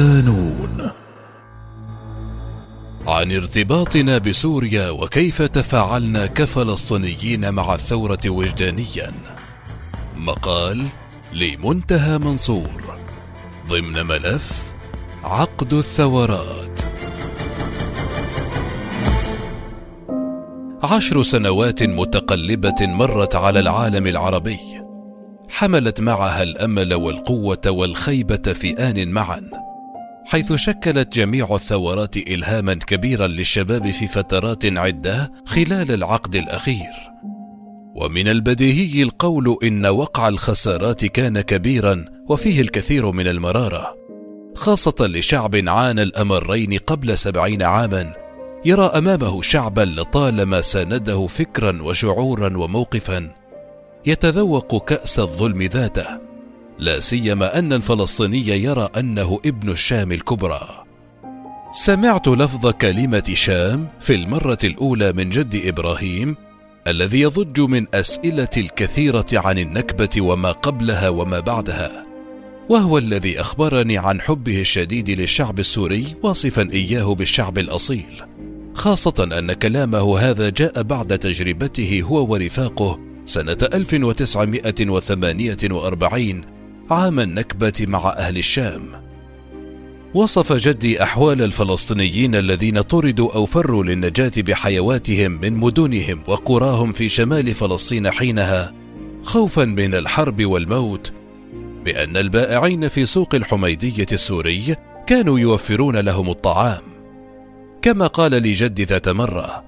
صدانون عن ارتباطنا بسوريا وكيف تفاعلنا كفلسطينيين مع الثورة وجدانيا. مقال لمنتهى منصور. ضمن ملف عقد الثورات. عشر سنوات متقلبة مرت على العالم العربي. حملت معها الأمل والقوة والخيبة في آن معا. حيث شكلت جميع الثورات الهاما كبيرا للشباب في فترات عدة خلال العقد الأخير. ومن البديهي القول إن وقع الخسارات كان كبيرا وفيه الكثير من المرارة خاصة لشعب عانى الأمرين قبل سبعين عاما يرى أمامه شعبا لطالما سانده فكرا وشعورا وموقفا يتذوق كأس الظلم ذاته. لا سيما أن الفلسطيني يرى أنه ابن الشام الكبرى. سمعت لفظ كلمة شام في المرة الأولى من جد إبراهيم الذي يضج من أسئلة الكثيرة عن النكبة وما قبلها وما بعدها وهو الذي أخبرني عن حبه الشديد للشعب السوري واصفا إياه بالشعب الأصيل خاصة أن كلامه هذا جاء بعد تجربته هو ورفاقه سنة 1948 عام النكبة مع أهل الشام. وصف جدي أحوال الفلسطينيين الذين طردوا أو فروا للنجاة بحيواتهم من مدنهم وقراهم في شمال فلسطين حينها خوفا من الحرب والموت بأن البائعين في سوق الحميدية السوري كانوا يوفرون لهم الطعام. كما قال لي جدي ذات مرة: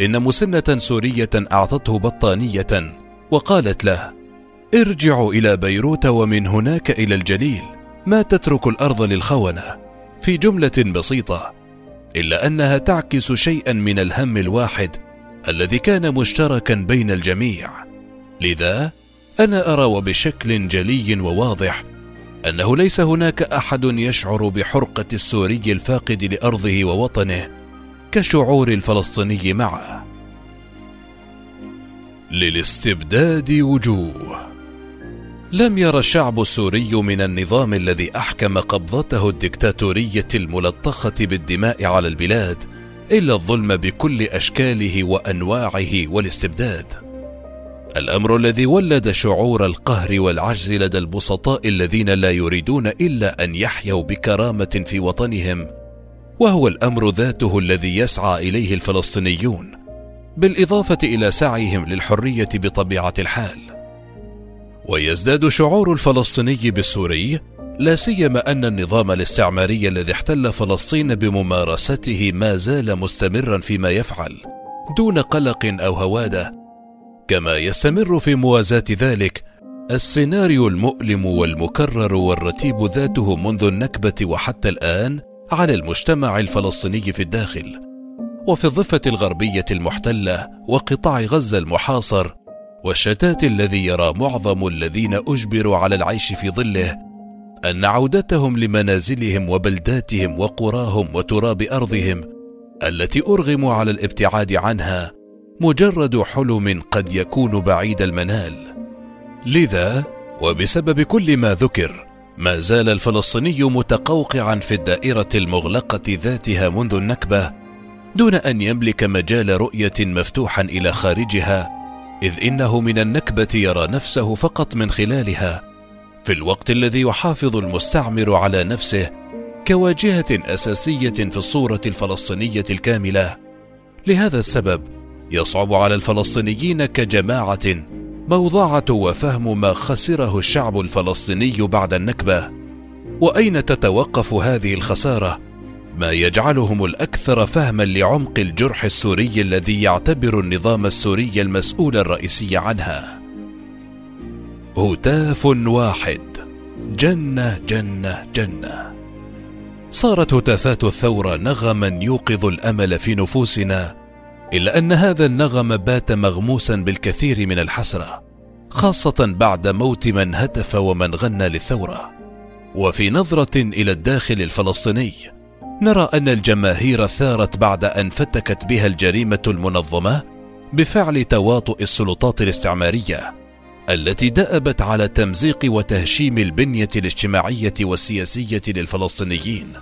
إن مسنة سورية أعطته بطانية وقالت له: ارجعوا إلى بيروت ومن هناك إلى الجليل، ما تترك الأرض للخونة، في جملة بسيطة، إلا أنها تعكس شيئا من الهم الواحد الذي كان مشتركا بين الجميع. لذا أنا أرى وبشكل جلي وواضح أنه ليس هناك أحد يشعر بحرقة السوري الفاقد لأرضه ووطنه كشعور الفلسطيني معه. للاستبداد وجوه. لم ير الشعب السوري من النظام الذي أحكم قبضته الدكتاتورية الملطخة بالدماء على البلاد إلا الظلم بكل أشكاله وأنواعه والاستبداد. الأمر الذي ولد شعور القهر والعجز لدى البسطاء الذين لا يريدون إلا أن يحيوا بكرامة في وطنهم وهو الأمر ذاته الذي يسعى إليه الفلسطينيون بالإضافة إلى سعيهم للحرية بطبيعة الحال. ويزداد شعور الفلسطيني بالسوري لا سيما أن النظام الاستعماري الذي احتل فلسطين بممارسته ما زال مستمرا فيما يفعل دون قلق أو هوادة. كما يستمر في موازاة ذلك السيناريو المؤلم والمكرر والرتيب ذاته منذ النكبة وحتى الآن على المجتمع الفلسطيني في الداخل. وفي الضفة الغربية المحتلة وقطاع غزة المحاصر والشتات الذي يرى معظم الذين أجبروا على العيش في ظله أن عودتهم لمنازلهم وبلداتهم وقراهم وتراب أرضهم التي أرغموا على الابتعاد عنها مجرد حلم قد يكون بعيد المنال. لذا وبسبب كل ما ذكر ما زال الفلسطيني متقوقعا في الدائرة المغلقة ذاتها منذ النكبة دون أن يملك مجال رؤية مفتوحا إلى خارجها إذ إنه من النكبة يرى نفسه فقط من خلالها. في الوقت الذي يحافظ المستعمر على نفسه كواجهة أساسية في الصورة الفلسطينية الكاملة. لهذا السبب يصعب على الفلسطينيين كجماعة موضعه وفهم ما خسره الشعب الفلسطيني بعد النكبة. وأين تتوقف هذه الخسارة؟ ما يجعلهم الأكثر فهما لعمق الجرح السوري الذي يعتبر النظام السوري المسؤول الرئيسي عنها. هتاف واحد. جنة جنة جنة. صارت هتافات الثورة نغما يوقظ الأمل في نفوسنا إلا أن هذا النغم بات مغموسا بالكثير من الحسرة خاصة بعد موت من هتف ومن غنى للثورة. وفي نظرة إلى الداخل الفلسطيني نرى أن الجماهير ثارت بعد أن فتكت بها الجريمة المنظمة بفعل تواطؤ السلطات الاستعمارية التي دأبت على تمزيق وتهشيم البنية الاجتماعية والسياسية للفلسطينيين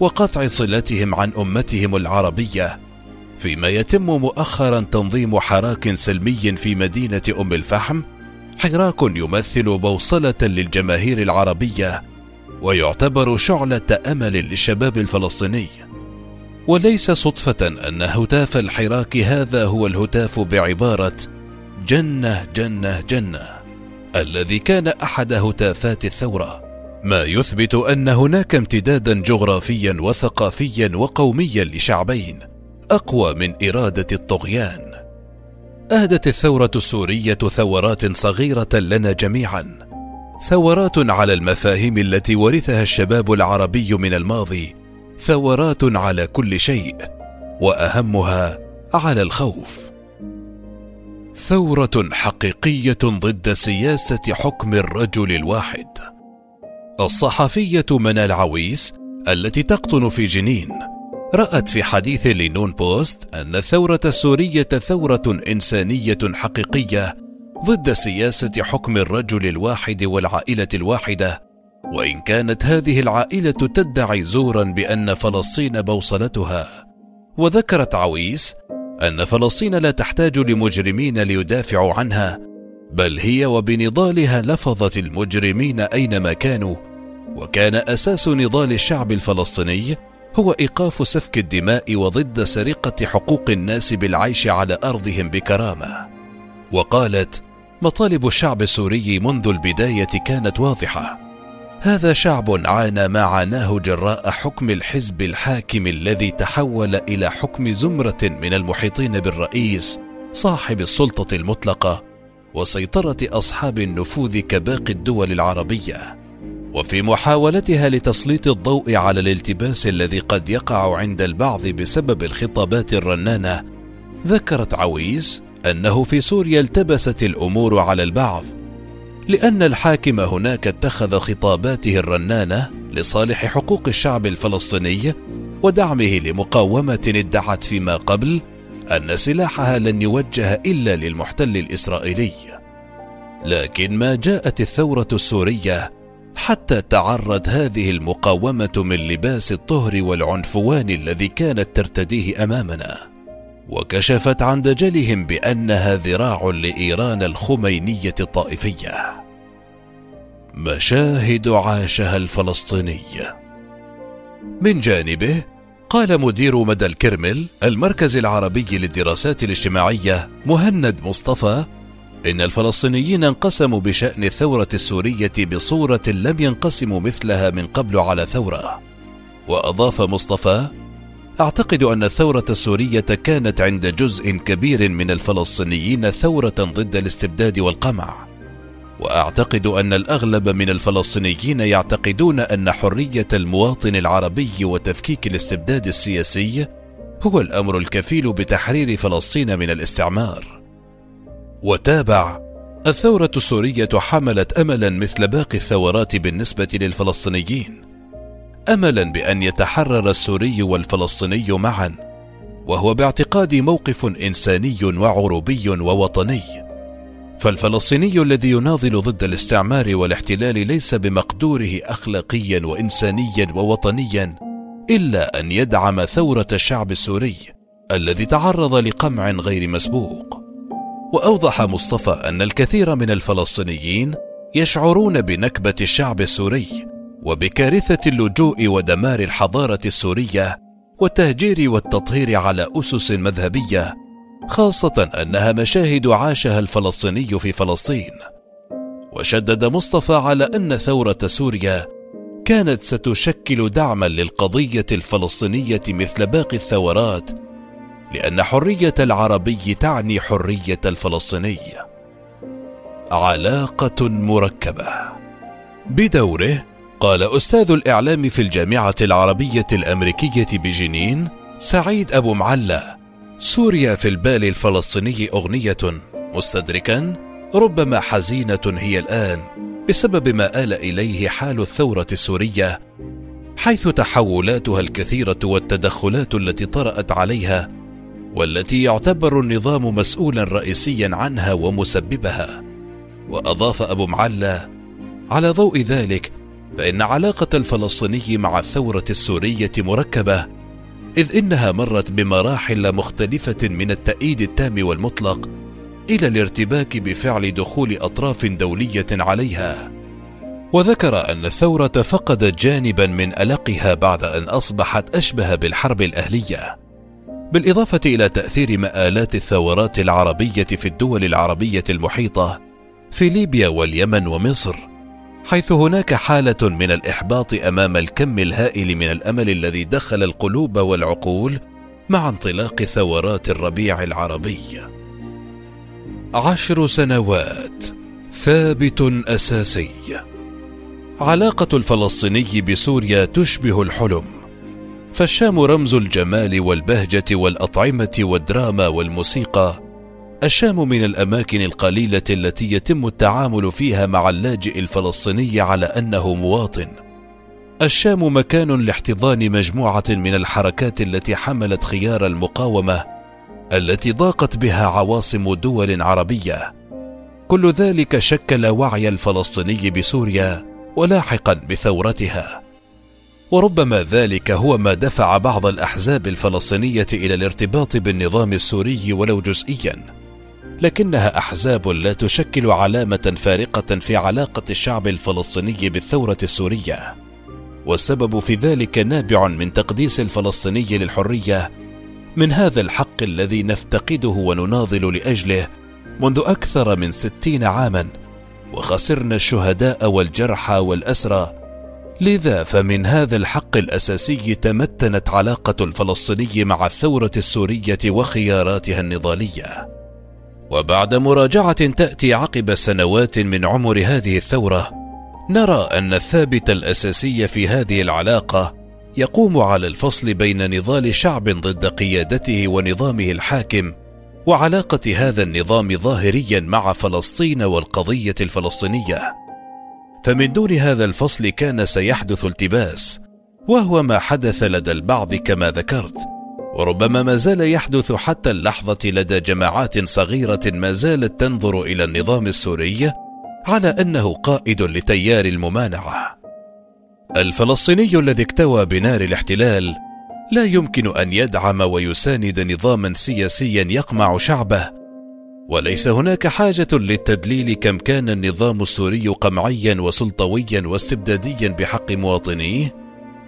وقطع صلتهم عن أمتهم العربية فيما يتم مؤخرا تنظيم حراك سلمي في مدينة أم الفحم حراك يمثل بوصلة للجماهير العربية ويعتبر شعلة أمل للشباب الفلسطيني. وليس صدفة أن هتاف الحراك هذا هو الهتاف بعبارة جنة جنة جنة الذي كان أحد هتافات الثورة. ما يثبت أن هناك امتدادا جغرافيا وثقافيا وقوميا لشعبين أقوى من إرادة الطغيان. أهدت الثورة السورية ثورات صغيرة لنا جميعا. ثورات على المفاهيم التي ورثها الشباب العربي من الماضي ثورات على كل شيء وأهمها على الخوف. ثورة حقيقية ضد سياسة حكم الرجل الواحد. الصحفية منال عويس التي تقطن في جنين رأت في حديث لنون بوست أن الثورة السورية ثورة إنسانية حقيقية ضد سياسة حكم الرجل الواحد والعائلة الواحدة. وإن كانت هذه العائلة تدعي زورا بأن فلسطين بوصلتها. وذكرت عويس أن فلسطين لا تحتاج لمجرمين ليدافعوا عنها بل هي وبنضالها لفظت المجرمين أينما كانوا. وكان أساس نضال الشعب الفلسطيني هو إيقاف سفك الدماء وضد سرقة حقوق الناس بالعيش على أرضهم بكرامة. وقالت مطالب الشعب السوري منذ البداية كانت واضحة. هذا شعب عانى ما عاناه جراء حكم الحزب الحاكم الذي تحول إلى حكم زمرة من المحيطين بالرئيس صاحب السلطة المطلقة وسيطرة أصحاب النفوذ كباقي الدول العربية. وفي محاولتها لتسليط الضوء على الالتباس الذي قد يقع عند البعض بسبب الخطابات الرنانة ذكرت عويس أنه في سوريا التبست الأمور على البعض لأن الحاكم هناك اتخذ خطاباته الرنانة لصالح حقوق الشعب الفلسطيني ودعمه لمقاومة ادعت فيما قبل أن سلاحها لن يوجه إلا للمحتل الإسرائيلي. لكن ما جاءت الثورة السورية حتى تعرت هذه المقاومة من لباس الطهر والعنفوان الذي كانت ترتديه أمامنا. وكشفت عن دجلهم بأنها ذراع لإيران الخمينية الطائفية. مشاهد عاشها الفلسطيني. من جانبه قال مدير مدى الكرمل المركز العربي للدراسات الاجتماعية مهند مصطفى إن الفلسطينيين انقسموا بشأن الثورة السورية بصورة لم ينقسموا مثلها من قبل على ثورة. وأضاف مصطفى أعتقد أن الثورة السورية كانت عند جزء كبير من الفلسطينيين ثورة ضد الاستبداد والقمع. وأعتقد أن الأغلب من الفلسطينيين يعتقدون أن حرية المواطن العربي وتفكيك الاستبداد السياسي هو الأمر الكفيل بتحرير فلسطين من الاستعمار. وتابع الثورة السورية حملت املا مثل باقي الثورات بالنسبة للفلسطينيين. املا بأن يتحرر السوري والفلسطيني معا وهو باعتقادي موقف إنساني وعروبي ووطني. فالفلسطيني الذي يناضل ضد الاستعمار والاحتلال ليس بمقدوره اخلاقيا وانسانيا ووطنيا إلا أن يدعم ثورة الشعب السوري الذي تعرض لقمع غير مسبوق. وأوضح مصطفى أن الكثير من الفلسطينيين يشعرون بنكبة الشعب السوري وبكارثة اللجوء ودمار الحضارة السورية والتهجير والتطهير على أسس مذهبية خاصة أنها مشاهد عاشها الفلسطيني في فلسطين. وشدد مصطفى على أن ثورة سوريا كانت ستشكل دعما للقضية الفلسطينية مثل باقي الثورات لأن حرية العربي تعني حرية الفلسطيني. علاقة مركبة. بدوره قال أستاذ الإعلام في الجامعة العربية الأمريكية بجنين سعيد أبو معلى سوريا في البال الفلسطيني أغنية. مستدركا ربما حزينة هي الآن بسبب ما آل إليه حال الثورة السورية حيث تحولاتها الكثيرة والتدخلات التي طرأت عليها والتي يعتبر النظام مسؤولا رئيسيا عنها ومسببها. وأضاف أبو معلى على ضوء ذلك فإن علاقة الفلسطيني مع الثورة السورية مركبة إذ إنها مرت بمراحل مختلفة من التأييد التام والمطلق إلى الارتباك بفعل دخول أطراف دولية عليها. وذكر أن الثورة فقدت جانبا من القها بعد أن أصبحت أشبه بالحرب الأهلية بالإضافة إلى تأثير مآلات الثورات العربية في الدول العربية المحيطة في ليبيا واليمن ومصر. حيث هناك حالة من الإحباط أمام الكم الهائل من الأمل الذي دخل القلوب والعقول مع انطلاق ثورات الربيع العربي. عشر سنوات ثابت أساسي. علاقة الفلسطيني بسوريا تشبه الحلم. فالشام رمز الجمال والبهجة والأطعمة والدراما والموسيقى الشام من الأماكن القليلة التي يتم التعامل فيها مع اللاجئ الفلسطيني على أنه مواطن. الشام مكان لاحتضان مجموعة من الحركات التي حملت خيار المقاومة التي ضاقت بها عواصم دول عربية. كل ذلك شكل وعي الفلسطيني بسوريا ولاحقا بثورتها. وربما ذلك هو ما دفع بعض الأحزاب الفلسطينية إلى الارتباط بالنظام السوري ولو جزئيا. لكنها أحزاب لا تشكل علامة فارقة في علاقة الشعب الفلسطيني بالثورة السورية. والسبب في ذلك نابع من تقديس الفلسطيني للحرية من هذا الحق الذي نفتقده ونناضل لأجله منذ أكثر من ستين عاما وخسرنا الشهداء والجرحى والأسرى. لذا فمن هذا الحق الأساسي تمتنت علاقة الفلسطيني مع الثورة السورية وخياراتها النضالية. وبعد مراجعة تأتي عقب سنوات من عمر هذه الثورة نرى أن الثابت الأساسي في هذه العلاقة يقوم على الفصل بين نضال شعب ضد قيادته ونظامه الحاكم وعلاقة هذا النظام ظاهريا مع فلسطين والقضية الفلسطينية. فمن دون هذا الفصل كان سيحدث التباس وهو ما حدث لدى البعض كما ذكرت. وربما ما زال يحدث حتى اللحظة لدى جماعات صغيرة ما زالت تنظر إلى النظام السوري على أنه قائد لتيار الممانعة. الفلسطيني الذي اكتوى بنار الاحتلال لا يمكن أن يدعم ويساند نظاما سياسيا يقمع شعبه وليس هناك حاجة للتدليل كم كان النظام السوري قمعيا وسلطويا واستبداديا بحق مواطنيه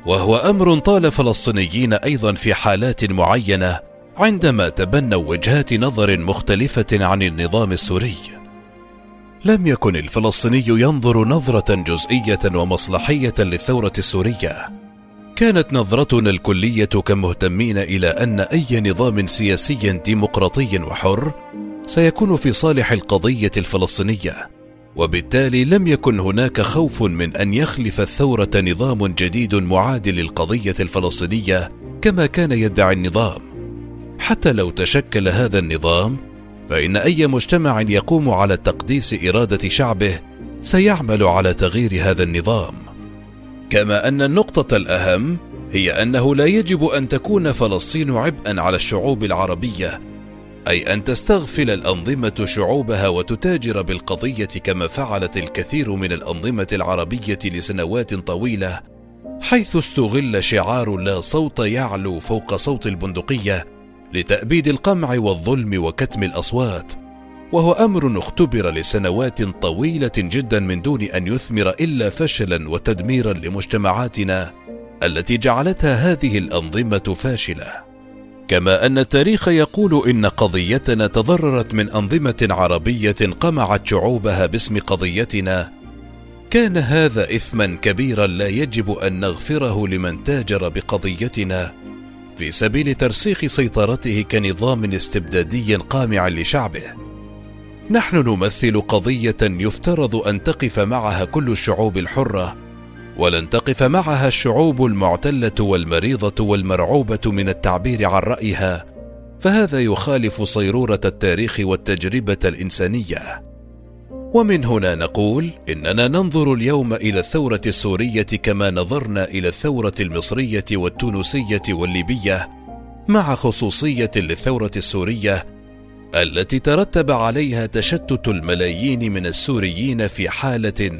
وهو أمر طال فلسطينيين أيضا في حالات معينة عندما تبنوا وجهات نظر مختلفة عن النظام السوري. لم يكن الفلسطيني ينظر نظرة جزئية ومصلحية للثورة السورية. كانت نظرتنا الكلية كمهتمين إلى أن أي نظام سياسي ديمقراطي وحر سيكون في صالح القضية الفلسطينية. وبالتالي لم يكن هناك خوف من أن يخلف الثورة نظام جديد معادل للقضية الفلسطينية كما كان يدعي النظام. حتى لو تشكل هذا النظام فإن أي مجتمع يقوم على تقديس إرادة شعبه سيعمل على تغيير هذا النظام. كما أن النقطة الأهم هي أنه لا يجب أن تكون فلسطين عبئا على الشعوب العربية أي أن تستغفل الأنظمة شعوبها وتتاجر بالقضية كما فعلت الكثير من الأنظمة العربية لسنوات طويلة حيث استغل شعار لا صوت يعلو فوق صوت البندقية لتأبيد القمع والظلم وكتم الأصوات. وهو أمر اختبر لسنوات طويلة جدا من دون أن يثمر إلا فشلا وتدميرا لمجتمعاتنا التي جعلتها هذه الأنظمة فاشلة. كما أن التاريخ يقول إن قضيتنا تضررت من أنظمة عربية قمعت شعوبها باسم قضيتنا. كان هذا اثما كبيرا لا يجب أن نغفره لمن تاجر بقضيتنا. في سبيل ترسيخ سيطرته كنظام استبدادي قامع لشعبه. نحن نمثل قضية يفترض أن تقف معها كل الشعوب الحرة ولن تقف معها الشعوب المعتلة والمريضة والمرعوبة من التعبير عن رأيها فهذا يخالف صيرورة التاريخ والتجربة الإنسانية. ومن هنا نقول إننا ننظر اليوم إلى الثورة السورية كما نظرنا إلى الثورة المصرية والتونسية والليبية مع خصوصية للثورة السورية التي ترتب عليها تشتت الملايين من السوريين في حالة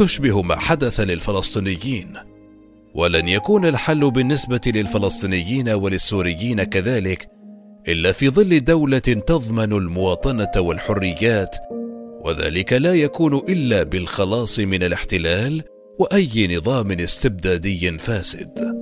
تشبه ما حدث للفلسطينيين ولن يكون الحل بالنسبة للفلسطينيين وللسوريين كذلك إلا في ظل دولة تضمن المواطنة والحريات وذلك لا يكون إلا بالخلاص من الاحتلال وأي نظام استبدادي فاسد.